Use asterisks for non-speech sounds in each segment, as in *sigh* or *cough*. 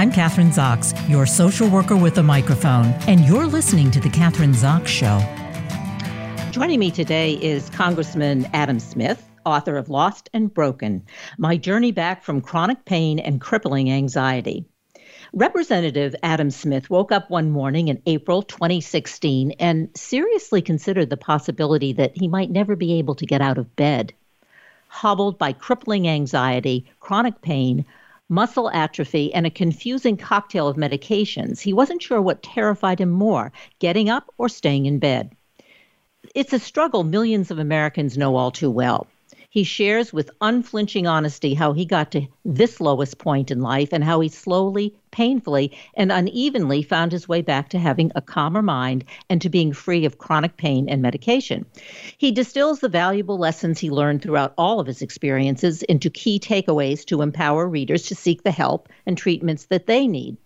I'm Kathryn Zox, your social worker with a microphone, and you're listening to The Kathryn Zox Show. Joining me today is Congressman Adam Smith, author of Lost and Broken My Journey Back from Chronic Pain and Crippling Anxiety. Representative Adam Smith woke up one morning in April 2016 and seriously considered the possibility that he might never be able to get out of bed. Hobbled by crippling anxiety, chronic pain, muscle atrophy, and a confusing cocktail of medications, he wasn't sure what terrified him more getting up or staying in bed. It's a struggle millions of Americans know all too well. He shares with unflinching honesty how he got to this lowest point in life and how he slowly, painfully, and unevenly found his way back to having a calmer mind and to being free of chronic pain and medication. He distills the valuable lessons he learned throughout all of his experiences into key takeaways to empower readers to seek the help and treatments that they need.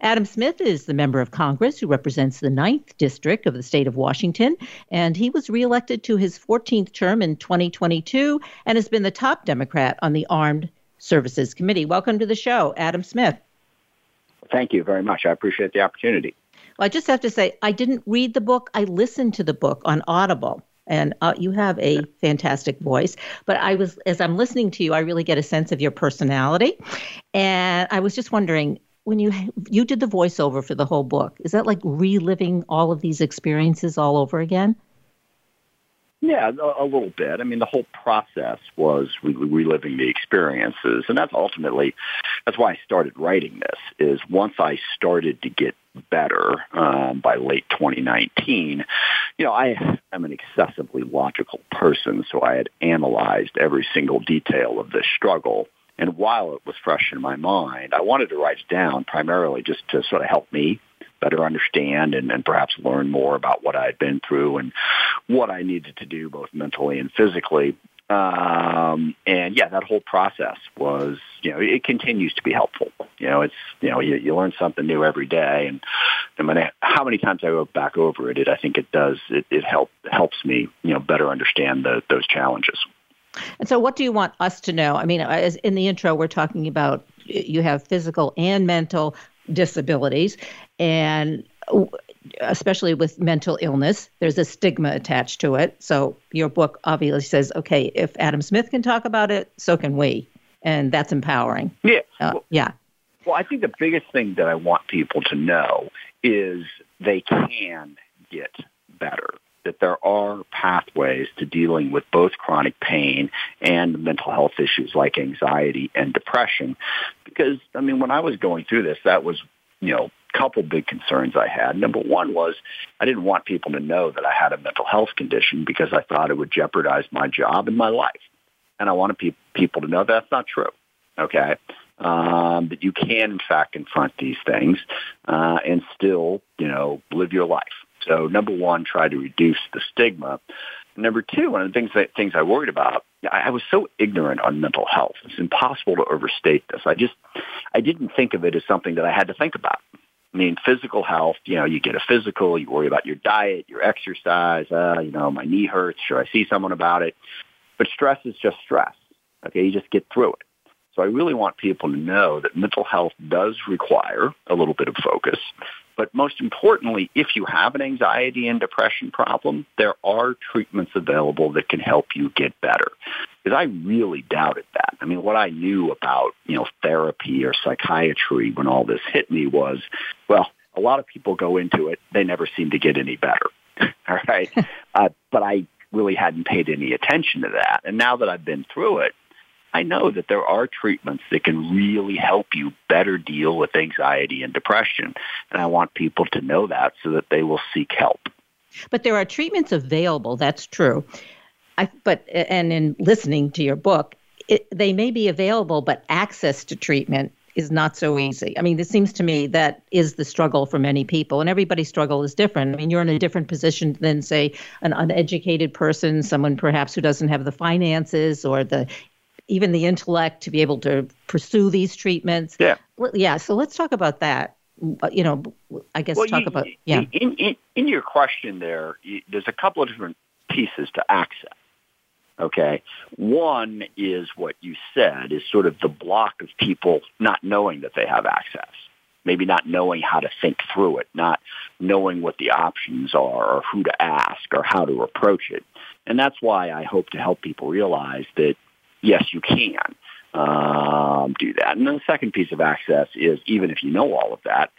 Adam Smith is the member of Congress who represents the 9th District of the state of Washington, and he was reelected to his 14th term in 2022 and has been the top Democrat on the Armed Services Committee. Welcome to the show, Adam Smith. Thank you very much. I appreciate the opportunity. Well, I just have to say, I didn't read the book. I listened to the book on Audible and uh, you have a fantastic voice but i was as i'm listening to you i really get a sense of your personality and i was just wondering when you you did the voiceover for the whole book is that like reliving all of these experiences all over again yeah a, a little bit. I mean the whole process was re- reliving the experiences and that's ultimately that's why i started writing this is once i started to get better um, by late 2019 you know i am an excessively logical person so i had analyzed every single detail of this struggle and while it was fresh in my mind, I wanted to write it down primarily just to sort of help me better understand and, and perhaps learn more about what I had been through and what I needed to do both mentally and physically. Um, and yeah, that whole process was, you know, it continues to be helpful. You know, it's, you know, you, you learn something new every day. And no matter how many times I go back over it, it I think it does, it, it help, helps me, you know, better understand the, those challenges. And so, what do you want us to know? I mean, as in the intro, we're talking about you have physical and mental disabilities, and especially with mental illness, there's a stigma attached to it. So, your book obviously says, okay, if Adam Smith can talk about it, so can we. And that's empowering. Yeah. Uh, well, yeah. Well, I think the biggest thing that I want people to know is they can get better that there are pathways to dealing with both chronic pain and mental health issues like anxiety and depression. Because, I mean, when I was going through this, that was, you know, a couple big concerns I had. Number one was I didn't want people to know that I had a mental health condition because I thought it would jeopardize my job and my life. And I wanted pe- people to know that's not true. Okay. Um, that you can, in fact, confront these things uh, and still, you know, live your life. So number one, try to reduce the stigma. Number two, one of the things that things I worried about, I, I was so ignorant on mental health. It's impossible to overstate this. I just, I didn't think of it as something that I had to think about. I mean, physical health, you know, you get a physical, you worry about your diet, your exercise, uh, you know, my knee hurts, should I see someone about it? But stress is just stress. Okay, you just get through it. So I really want people to know that mental health does require a little bit of focus. But most importantly, if you have an anxiety and depression problem, there are treatments available that can help you get better. Because I really doubted that. I mean, what I knew about, you know, therapy or psychiatry when all this hit me was, well, a lot of people go into it, they never seem to get any better. *laughs* all right. *laughs* uh, but I really hadn't paid any attention to that. And now that I've been through it, I know that there are treatments that can really help you better deal with anxiety and depression. And I want people to know that so that they will seek help. But there are treatments available, that's true. I, but and in listening to your book, it, they may be available, but access to treatment is not so easy. I mean, it seems to me that is the struggle for many people, and everybody's struggle is different. I mean, you're in a different position than, say, an uneducated person, someone perhaps who doesn't have the finances or the even the intellect to be able to pursue these treatments. Yeah. Yeah. So let's talk about that. Uh, you know, I guess well, talk you, about yeah. In, in, in your question, there, there's a couple of different pieces to access. Okay. One is what you said is sort of the block of people not knowing that they have access. maybe not knowing how to think through it, not knowing what the options are or who to ask or how to approach it. And that's why I hope to help people realize that, yes, you can um, do that. And then the second piece of access is even if you know all of that,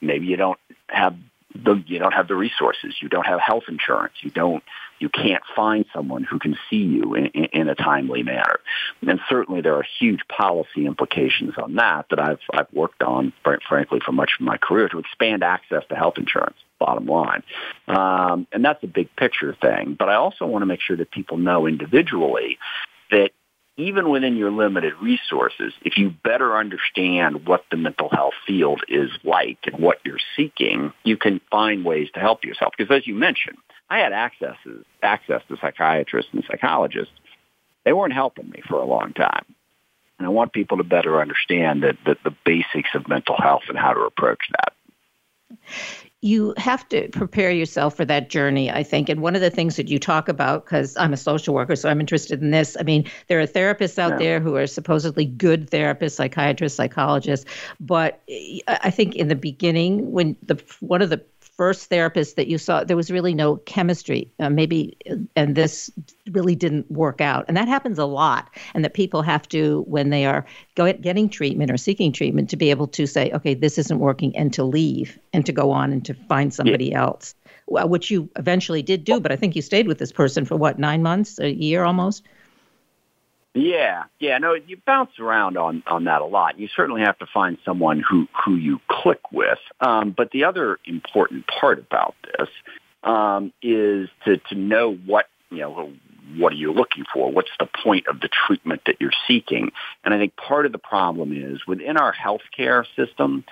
maybe you don't have the you don't have the resources, you don't have health insurance, you don't you can't find someone who can see you in, in, in a timely manner. And certainly there are huge policy implications on that that I've I've worked on, frankly, for much of my career to expand access to health insurance. Bottom line, um, and that's a big picture thing. But I also want to make sure that people know individually that even within your limited resources, if you better understand what the mental health field is like and what you're seeking, you can find ways to help yourself. Because as you mentioned, I had access, access to psychiatrists and psychologists. They weren't helping me for a long time. And I want people to better understand that, that the basics of mental health and how to approach that you have to prepare yourself for that journey, I think. And one of the things that you talk about, because I'm a social worker, so I'm interested in this. I mean, there are therapists out yeah. there who are supposedly good therapists, psychiatrists, psychologists, but eh, I think in the beginning, when the one of the first therapist that you saw, there was really no chemistry. Uh, maybe, and this really didn't work out. And that happens a lot. And that people have to, when they are go, getting treatment or seeking treatment, to be able to say, okay, this isn't working, and to leave and to go on and to find somebody yeah. else, which you eventually did do. But I think you stayed with this person for what, nine months, a year almost? Yeah, yeah, no, you bounce around on on that a lot. You certainly have to find someone who who you click with. Um, but the other important part about this um, is to to know what you know. What are you looking for? What's the point of the treatment that you're seeking? And I think part of the problem is within our healthcare system,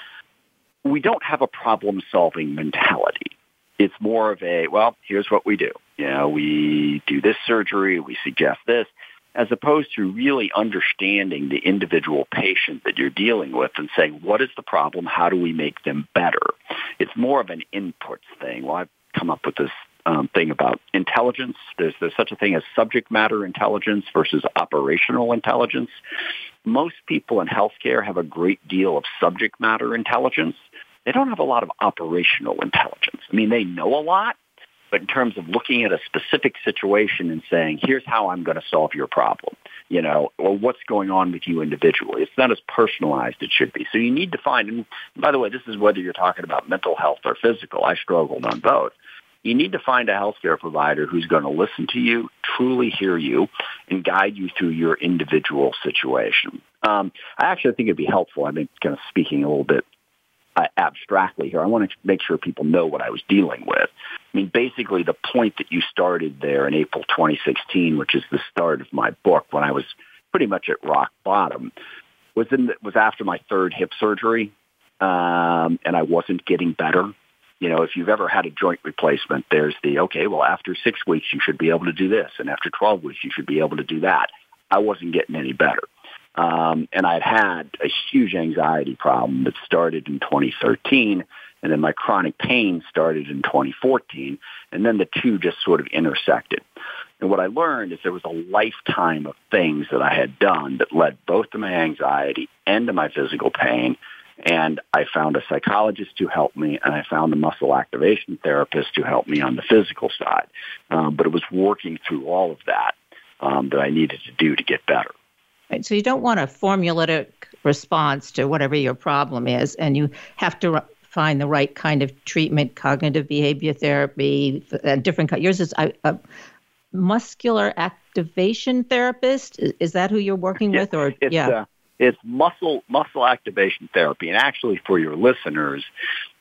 we don't have a problem solving mentality. It's more of a, well, here's what we do. You know, we do this surgery, we suggest this as opposed to really understanding the individual patient that you're dealing with and saying, what is the problem? How do we make them better? It's more of an inputs thing. Well, I've come up with this um, thing about intelligence. There's, there's such a thing as subject matter intelligence versus operational intelligence. Most people in healthcare have a great deal of subject matter intelligence. They don't have a lot of operational intelligence. I mean, they know a lot, but in terms of looking at a specific situation and saying, here's how I'm going to solve your problem, you know, or what's going on with you individually. It's not as personalized as it should be. So you need to find, and by the way, this is whether you're talking about mental health or physical. I struggled on both. You need to find a healthcare provider who's going to listen to you, truly hear you, and guide you through your individual situation. Um, I actually think it'd be helpful. I've been kind of speaking a little bit uh, abstractly here. I want to make sure people know what I was dealing with. I mean, basically, the point that you started there in April 2016, which is the start of my book, when I was pretty much at rock bottom, was in the, was after my third hip surgery, um, and I wasn't getting better. You know, if you've ever had a joint replacement, there's the okay. Well, after six weeks, you should be able to do this, and after 12 weeks, you should be able to do that. I wasn't getting any better. Um, and I'd had a huge anxiety problem that started in 2013, and then my chronic pain started in 2014, and then the two just sort of intersected. And what I learned is there was a lifetime of things that I had done that led both to my anxiety and to my physical pain. And I found a psychologist to help me, and I found a muscle activation therapist to help me on the physical side. Um, but it was working through all of that um, that I needed to do to get better. Right. So you don't want a formulaic response to whatever your problem is, and you have to find the right kind of treatment, cognitive behavior therapy, uh, different. Kind yours is a, a, muscular activation therapist. Is, is, that who you're working with, or it's, yeah? Uh, it's muscle muscle activation therapy, and actually, for your listeners,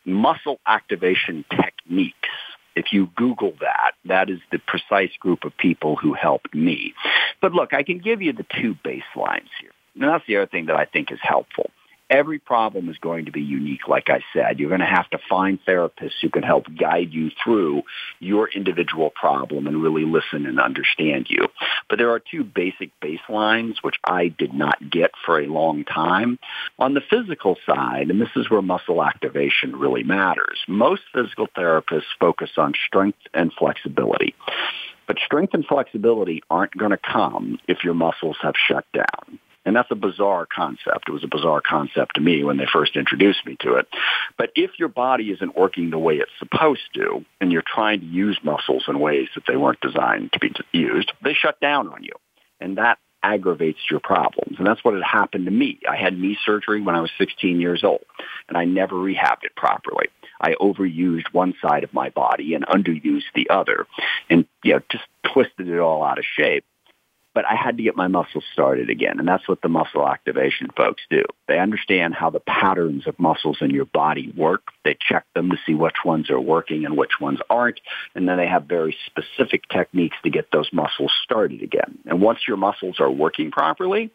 muscle activation techniques if you Google that, that is the precise group of people who helped me. But look, I can give you the two baselines here. And that's the other thing that I think is helpful every problem is going to be unique, like I said. You're going to have to find therapists who can help guide you through your individual problem and really listen and understand you. But there are two basic baselines which I did not get for a long time. On the physical side, and this is where muscle activation really matters, most physical therapists focus on strength and flexibility. But strength and flexibility aren't going to come if your muscles have shut down. And that's a bizarre concept. It was a bizarre concept to me when they first introduced me to it. But if your body isn't working the way it's supposed to, and you're trying to use muscles in ways that they weren't designed to be used, they shut down on you. And that aggravates your problems. And that's what had happened to me. I had knee surgery when I was 16 years old, and I never rehabbed it properly. I overused one side of my body and underused the other and, you know, just twisted it all out of shape but I had to get my muscles started again. And that's what the muscle activation folks do. They understand how the patterns of muscles in your body work. They check them to see which ones are working and which ones aren't. And then they have very specific techniques to get those muscles started again. And once your muscles are working properly,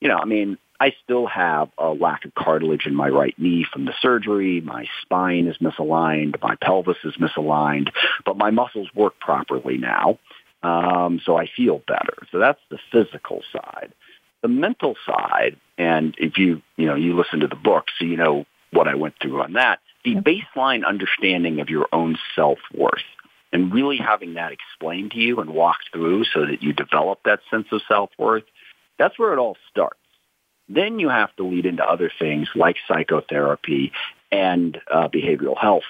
you know, I mean, I still have a lack of cartilage in my right knee from the surgery. My spine is misaligned. My pelvis is misaligned, but my muscles work properly now. Um, so I feel better. So that's the physical side. The mental side, and if you, you know, you listen to the book, so you know what I went through on that, the baseline understanding of your own self-worth and really having that explained to you and walked through so that you develop that sense of self-worth, that's where it all starts. Then you have to lead into other things like psychotherapy and uh, behavioral health,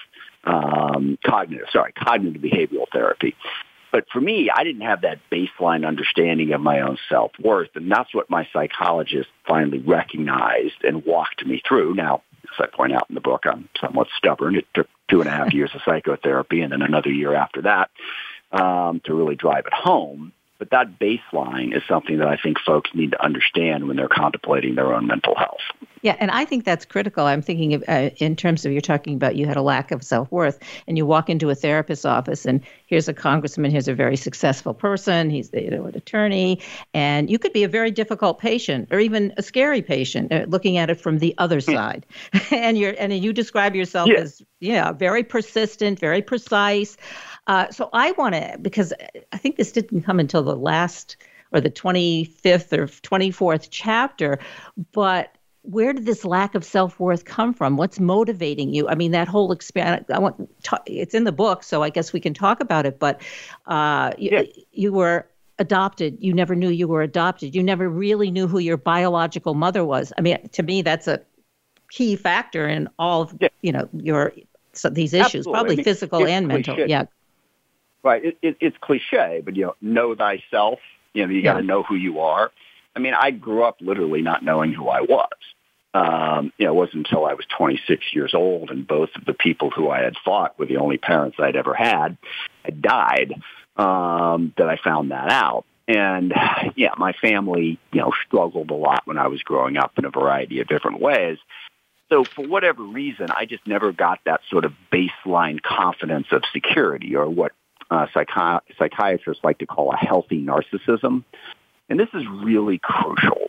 um, cognitive, sorry, cognitive behavioral therapy. But for me, I didn't have that baseline understanding of my own self-worth. And that's what my psychologist finally recognized and walked me through. Now, as I point out in the book, I'm somewhat stubborn. It took two and a half *laughs* years of psychotherapy and then another year after that um, to really drive it home. But that baseline is something that I think folks need to understand when they're contemplating their own mental health. Yeah, and I think that's critical. I'm thinking of uh, in terms of you're talking about you had a lack of self worth, and you walk into a therapist's office, and here's a congressman, here's a very successful person, he's you know an attorney, and you could be a very difficult patient or even a scary patient, uh, looking at it from the other hmm. side, *laughs* and you're and you describe yourself yeah. as yeah very persistent, very precise. Uh, so I want to, because I think this didn't come until the last or the 25th or 24th chapter, but where did this lack of self-worth come from? What's motivating you? I mean that whole expand i want it's in the book so i guess we can talk about it but uh, yeah. you, you were adopted. You never knew you were adopted. You never really knew who your biological mother was. I mean to me that's a key factor in all of yeah. you know your so these issues Absolutely. probably I mean, physical and mental. yeah Right. It, it, it's cliche, but you know, know thyself. You know, you got to know who you are. I mean, I grew up literally not knowing who I was. Um, you know, it wasn't until I was 26 years old and both of the people who I had fought were the only parents I'd ever had had died um, that I found that out. And yeah, my family, you know, struggled a lot when I was growing up in a variety of different ways. So for whatever reason, I just never got that sort of baseline confidence of security or what uh, psychi- psychiatrists like to call a healthy narcissism. And this is really crucial.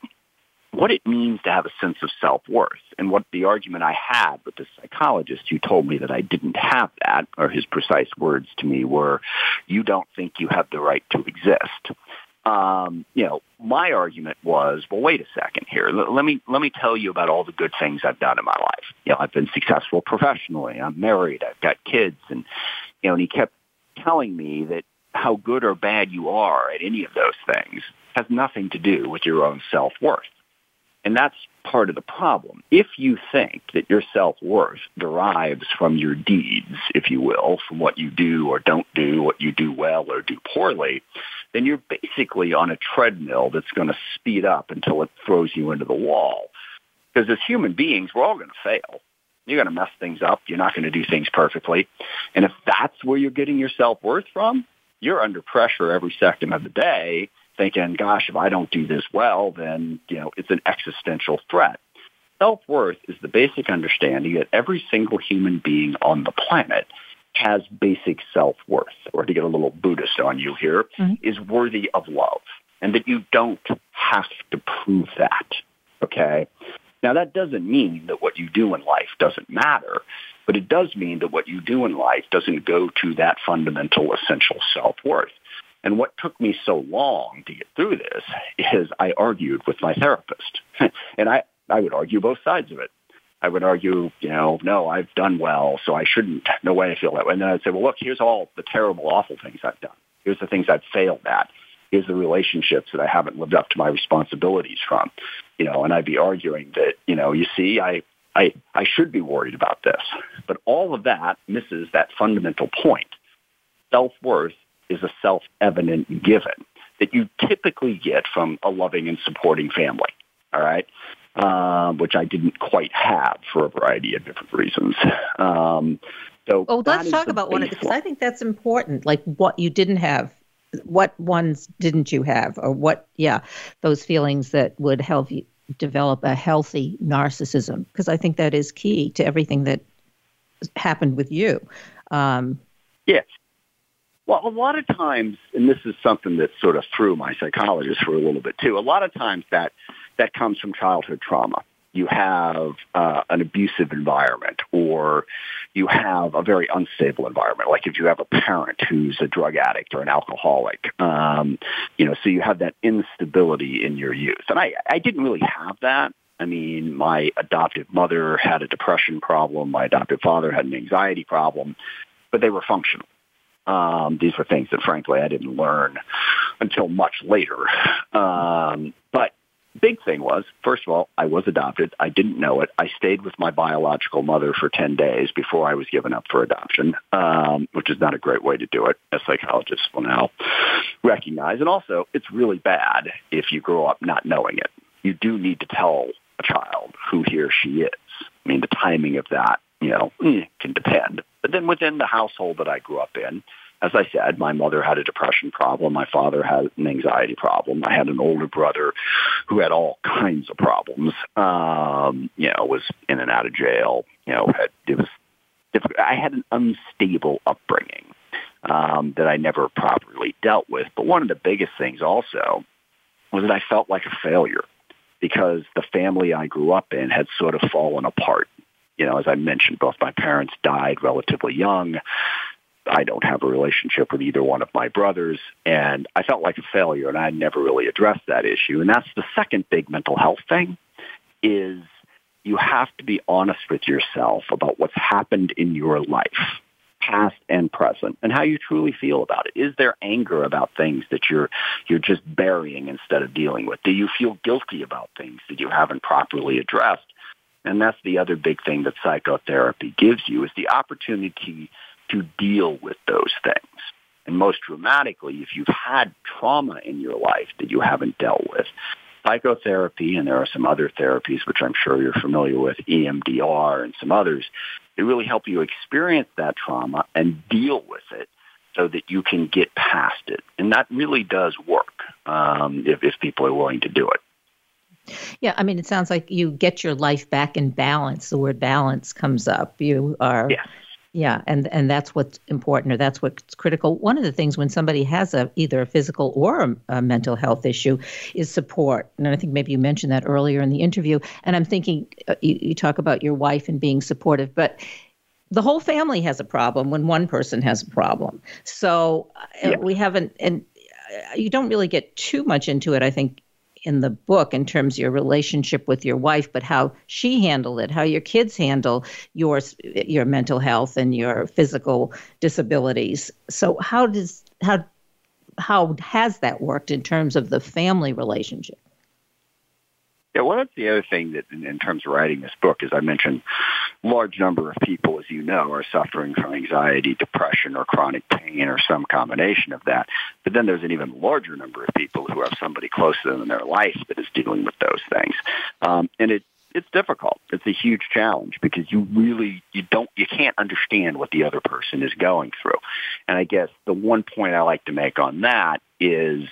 What it means to have a sense of self-worth and what the argument I had with the psychologist who told me that I didn't have that, or his precise words to me were, you don't think you have the right to exist. Um, you know, my argument was, well, wait a second here. L- let me let me tell you about all the good things I've done in my life. You know, I've been successful professionally. I'm married. I've got kids, and you know, and he kept telling me that how good or bad you are at any of those things has nothing to do with your own self-worth. And that's part of the problem. If you think that your self-worth derives from your deeds, if you will, from what you do or don't do, what you do well or do poorly, then you're basically on a treadmill that's going to speed up until it throws you into the wall. Because as human beings, we're all going to fail. You're going to mess things up. You're not going to do things perfectly. And if that's where you're getting your self-worth from, you're under pressure every second of the day thinking, gosh, if I don't do this well, then, you know, it's an existential threat. Self-worth is the basic understanding that every single human being on the planet has basic self-worth, or to get a little Buddhist on you here, mm-hmm. is worthy of love, and that you don't have to prove that. Okay? Now, that doesn't mean that what you do in life doesn't matter, but it does mean that what you do in life doesn't go to that fundamental, essential self-worth. And what took me so long to get through this is I argued with my therapist. *laughs* and I, I would argue both sides of it. I would argue, you know, no, I've done well, so I shouldn't. No way I feel that way. And then I'd say, well, look, here's all the terrible, awful things I've done. Here's the things I've failed at is the relationships that I haven't lived up to my responsibilities from. You know, and I'd be arguing that, you know, you see, I, I, I should be worried about this. But all of that misses that fundamental point. Self-worth is a self-evident given that you typically get from a loving and supporting family. All right. Um, which I didn't quite have for a variety of different reasons. Um, so, oh, let's talk about one of because I think that's important. Like what you didn't have, what ones didn't you have, or what? Yeah, those feelings that would help you develop a healthy narcissism, because I think that is key to everything that happened with you. Um, yes. Well, a lot of times, and this is something that sort of threw my psychologist for a little bit too. A lot of times that that comes from childhood trauma. You have uh, an abusive environment, or you have a very unstable environment. Like if you have a parent who's a drug addict or an alcoholic, um, you know, so you have that instability in your youth. And I, I didn't really have that. I mean, my adoptive mother had a depression problem. My adoptive father had an anxiety problem, but they were functional. Um, these were things that, frankly, I didn't learn until much later. Um, big thing was, first of all, I was adopted. I didn't know it. I stayed with my biological mother for 10 days before I was given up for adoption, um, which is not a great way to do it, as psychologists will now recognize. And also, it's really bad if you grow up not knowing it. You do need to tell a child who he or she is. I mean, the timing of that, you know, eh, can depend. But then within the household that I grew up in, as I said, my mother had a depression problem. My father had an anxiety problem. I had an older brother who had all kinds of problems. Um, you know, was in and out of jail. You know, had, it was difficult. I had an unstable upbringing um, that I never properly dealt with. But one of the biggest things also was that I felt like a failure because the family I grew up in had sort of fallen apart. You know, as I mentioned, both my parents died relatively young. I don't have a relationship with either one of my brothers, and I felt like a failure, and I never really addressed that issue. And that's the second big mental health thing is you have to be honest with yourself about what's happened in your life, past and present, and how you truly feel about it. Is there anger about things that you're you're just burying instead of dealing with? Do you feel guilty about things that you haven't properly addressed? And that's the other big thing that psychotherapy gives you is the opportunity to deal with those things. And most dramatically, if you've had trauma in your life that you haven't dealt with, psychotherapy, and there are some other therapies which I'm sure you're familiar with, EMDR and some others, they really help you experience that trauma and deal with it so that you can get past it. And that really does work um, if, if people are willing to do it. Yeah, I mean, it sounds like you get your life back in balance. The word balance comes up. You are yeah. Yeah, and and that's what's important, or that's what's critical. One of the things when somebody has a either a physical or a, a, mental health issue is support, and I think maybe you mentioned that earlier in the interview. And I'm thinking uh, you, you talk about your wife and being supportive, but the whole family has a problem when one person has a problem. So uh, yeah. we haven't, and uh, you don't really get too much into it, I think, in the book in terms of your relationship with your wife, but how she handled it, how your kids handle your your mental health and your physical disabilities. So how does how how has that worked in terms of the family relationship? Yeah, well, that's the other thing that, in, in terms of writing this book, as I mentioned, large number of people, as you know, are suffering from anxiety, depression, or chronic pain, or some combination of that. But then there's an even larger number of people who have somebody close to them in their life that is dealing with those things, um, and it it's difficult. It's a huge challenge because you really you don't you can't understand what the other person is going through. And I guess the one point I like to make on that is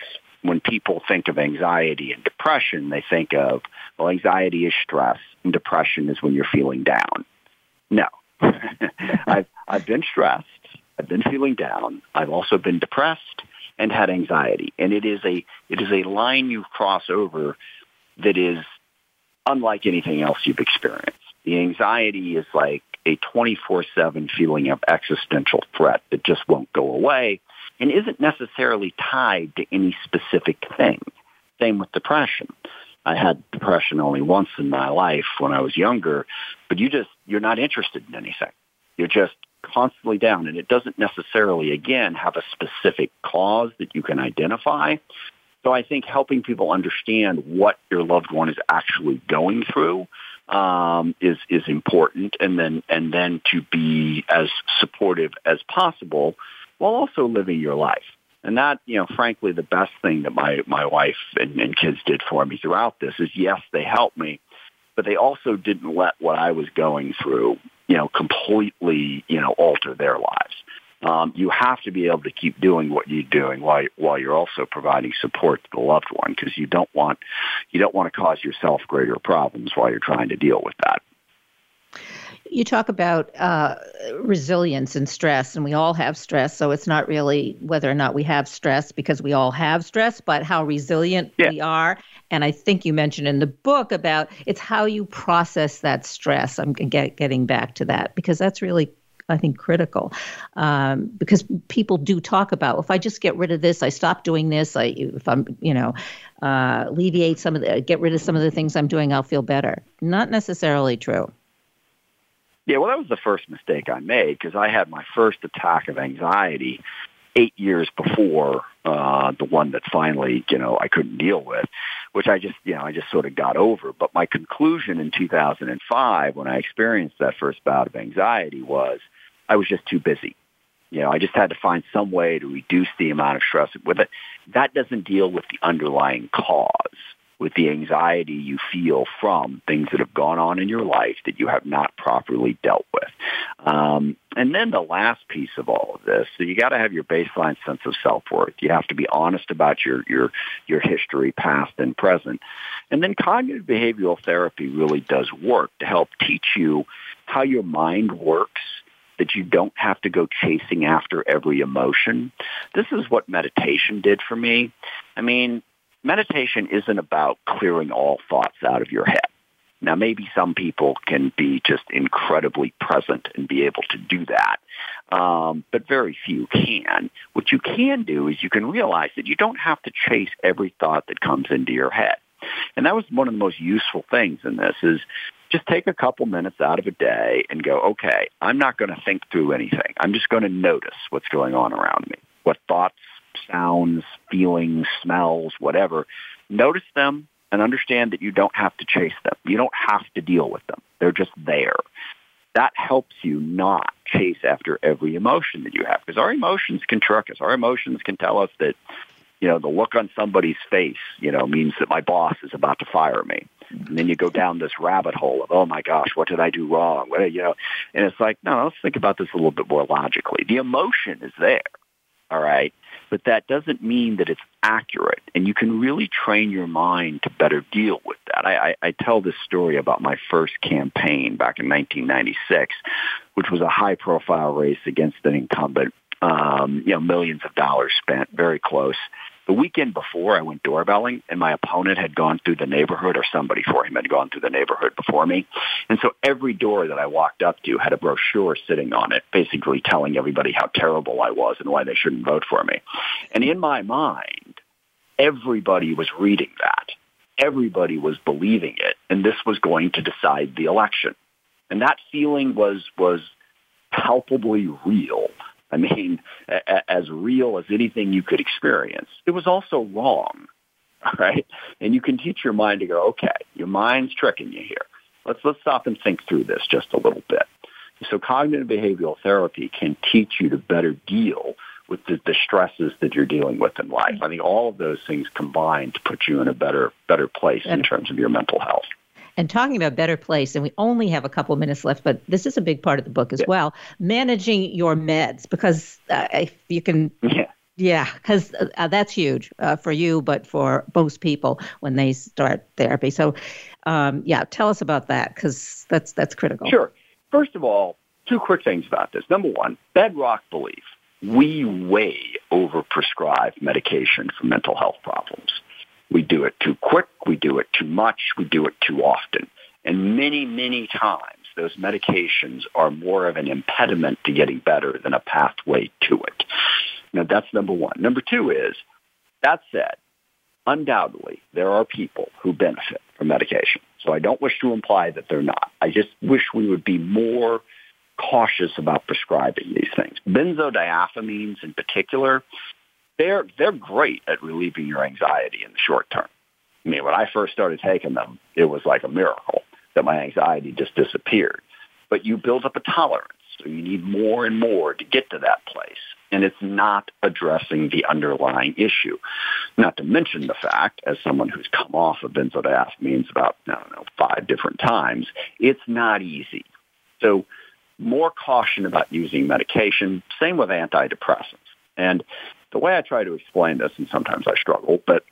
when people think of anxiety and depression, they think of, well, anxiety is stress and depression is when you're feeling down. No. *laughs* I've, I've been stressed. I've been feeling down. I've also been depressed and had anxiety. And it is a, it is a line you cross over that is unlike anything else you've experienced. The anxiety is like a 24-7 feeling of existential threat that just won't go away and isn't necessarily tied to any specific thing. Same with depression. I had depression only once in my life when I was younger, but you just, you're not interested in anything. You're just constantly down and it doesn't necessarily, again, have a specific cause that you can identify, So I think helping people understand what your loved one is actually going through um, is is important, and then and then to be as supportive as possible while also living your life. And that, you know, frankly, the best thing that my my wife and, and kids did for me throughout this is yes, they helped me, but they also didn't let what I was going through, you know, completely, you know, alter their lives um, you have to be able to keep doing what you're doing while while you're also providing support to the loved one because you don't want you don't want to cause yourself greater problems while you're trying to deal with that. You talk about uh, resilience and stress, and we all have stress. So it's not really whether or not we have stress because we all have stress, but how resilient yeah. we are. And I think you mentioned in the book about it's how you process that stress. I'm get, getting back to that because that's really I think, critical um, because people do talk about if I just get rid of this, I stop doing this. I if I'm you know uh, alleviate some of the get rid of some of the things I'm doing, I'll feel better. Not necessarily true. Yeah, well, that was the first mistake I made because I had my first attack of anxiety eight years before uh, the one that finally, you know, I couldn't deal with, which I just, you know, I just sort of got over. But my conclusion in 2005 when I experienced that first bout of anxiety was I was just too busy. You know, I just had to find some way to reduce the amount of stress with it. That doesn't deal with the underlying cause, with the anxiety you feel from things that have gone on in your life that you have not properly dealt with. Um, and then the last piece of all of this, so you got to have your baseline sense of self-worth. You have to be honest about your, your, your history, past and present. And then cognitive behavioral therapy really does work to help teach you how your mind works that you don't have to go chasing after every emotion. This is what meditation did for me. I mean, meditation isn't about clearing all thoughts out of your head. Now, maybe some people can be just incredibly present and be able to do that, um, but very few can. What you can do is you can realize that you don't have to chase every thought that comes into your head. And that was one of the most useful things in this is just take a couple minutes out of a day and go, okay, I'm not going to think through anything. I'm just going to notice what's going on around me. What thoughts, sounds, feelings, smells, whatever. Notice them and understand that you don't have to chase them. You don't have to deal with them. They're just there. That helps you not chase after every emotion that you have because our emotions can trick us. Our emotions can tell us that, you know, the look on somebody's face, you know, means that my boss is about to fire me. And then you go down this rabbit hole of, oh my gosh, what did I do wrong? What, you know, and it's like, no, let's think about this a little bit more logically. The emotion is there. All right. But that doesn't mean that it's accurate. And you can really train your mind to better deal with that. I, I, I tell this story about my first campaign back in 1996, which was a high profile race against an incumbent. Um, you know, millions of dollars spent, very close. The weekend before, I went doorbelling, and my opponent had gone through the neighborhood, or somebody for him had gone through the neighborhood before me. And so every door that I walked up to had a brochure sitting on it, basically telling everybody how terrible I was and why they shouldn't vote for me. And in my mind, everybody was reading that. Everybody was believing it, and this was going to decide the election. And that feeling was was palpably real. I mean, a- as real as anything you could experience. It was also wrong, *laughs* right? And you can teach your mind to go, okay, your mind's tricking you here. Let's let's stop and think through this just a little bit. So cognitive behavioral therapy can teach you to better deal with the, the stresses that you're dealing with in life. I think all of those things combine to put you in a better better place in terms of your mental health. And talking about better place, and we only have a couple minutes left, but this is a big part of the book as yeah. well. Managing your meds, because uh, if you can. Yeah. Yeah, because uh, that's huge uh, for you, but for most people when they start therapy. So, um, yeah, tell us about that because that's that's critical. Sure. First of all, two quick things about this. Number one, bedrock belief: we way overprescribe medication for mental health problems. We do it too quick. We do it too much. We do it too often. And many, many times, those medications are more of an impediment to getting better than a pathway to it. Now, that's number one. Number two is, that said, undoubtedly, there are people who benefit from medication. So I don't wish to imply that they're not. I just wish we would be more cautious about prescribing these things. Benzodiazepines in particular they're they're great at relieving your anxiety in the short term. I mean, when I first started taking them, it was like a miracle that my anxiety just disappeared. But you build up a tolerance, so you need more and more to get to that place. And it's not addressing the underlying issue. Not to mention the fact, as someone who's come off of benzodiazepines about, I don't know, five different times, it's not easy. So more caution about using medication. Same with antidepressants. And the way I try to explain this, and sometimes I struggle, but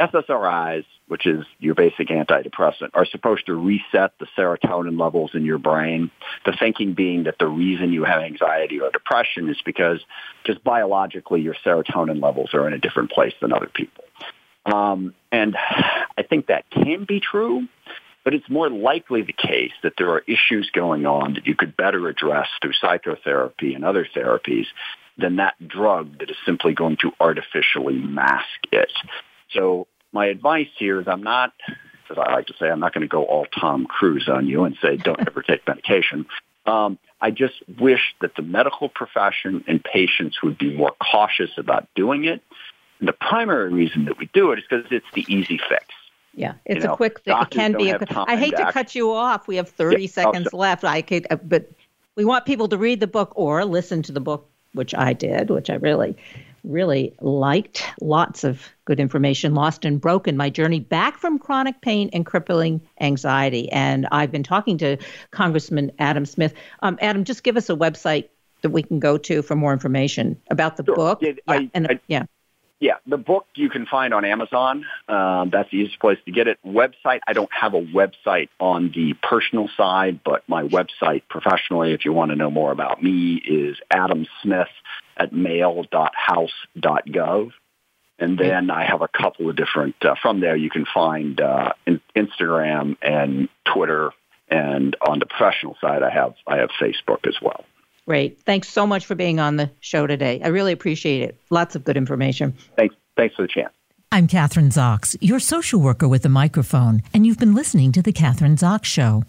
SSRIs, which is your basic antidepressant, are supposed to reset the serotonin levels in your brain. The thinking being that the reason you have anxiety or depression is because just biologically your serotonin levels are in a different place than other people. Um, and I think that can be true, but it's more likely the case that there are issues going on that you could better address through psychotherapy and other therapies than that drug that is simply going to artificially mask it. So my advice here is I'm not, as I like to say, I'm not going to go all Tom Cruise on you and say don't ever take medication. *laughs* Um, I just wish that the medical profession and patients would be more cautious about doing it. And the primary reason that we do it is because it's the easy fix. Yeah, it's you know, a quick thing. It can be. A, I hate to, to cut you off. We have 30 yeah, seconds oh, left. I could, uh, but we want people to read the book or listen to the book, which I did, which I really really liked. Lots of good information. Lost and Broken, my journey back from chronic pain and crippling anxiety. And I've been talking to Congressman Adam Smith. Um, Adam, just give us a website that we can go to for more information about the sure. book. Yeah, yeah, I, and, I, yeah. Yeah, the book you can find on Amazon. Um, that's the easiest place to get it. Website, I don't have a website on the personal side, but my website professionally, if you want to know more about me, is Adam Smith at mail.house.gov. And then I have a couple of different, uh, from there you can find uh, in Instagram and Twitter. And on the professional side, I have, I have Facebook as well. Great. Thanks so much for being on the show today. I really appreciate it. Lots of good information. Thanks. Thanks for the chance. I'm Kathryn Zox, your social worker with a microphone, and you've been listening to The Kathryn Zox Show.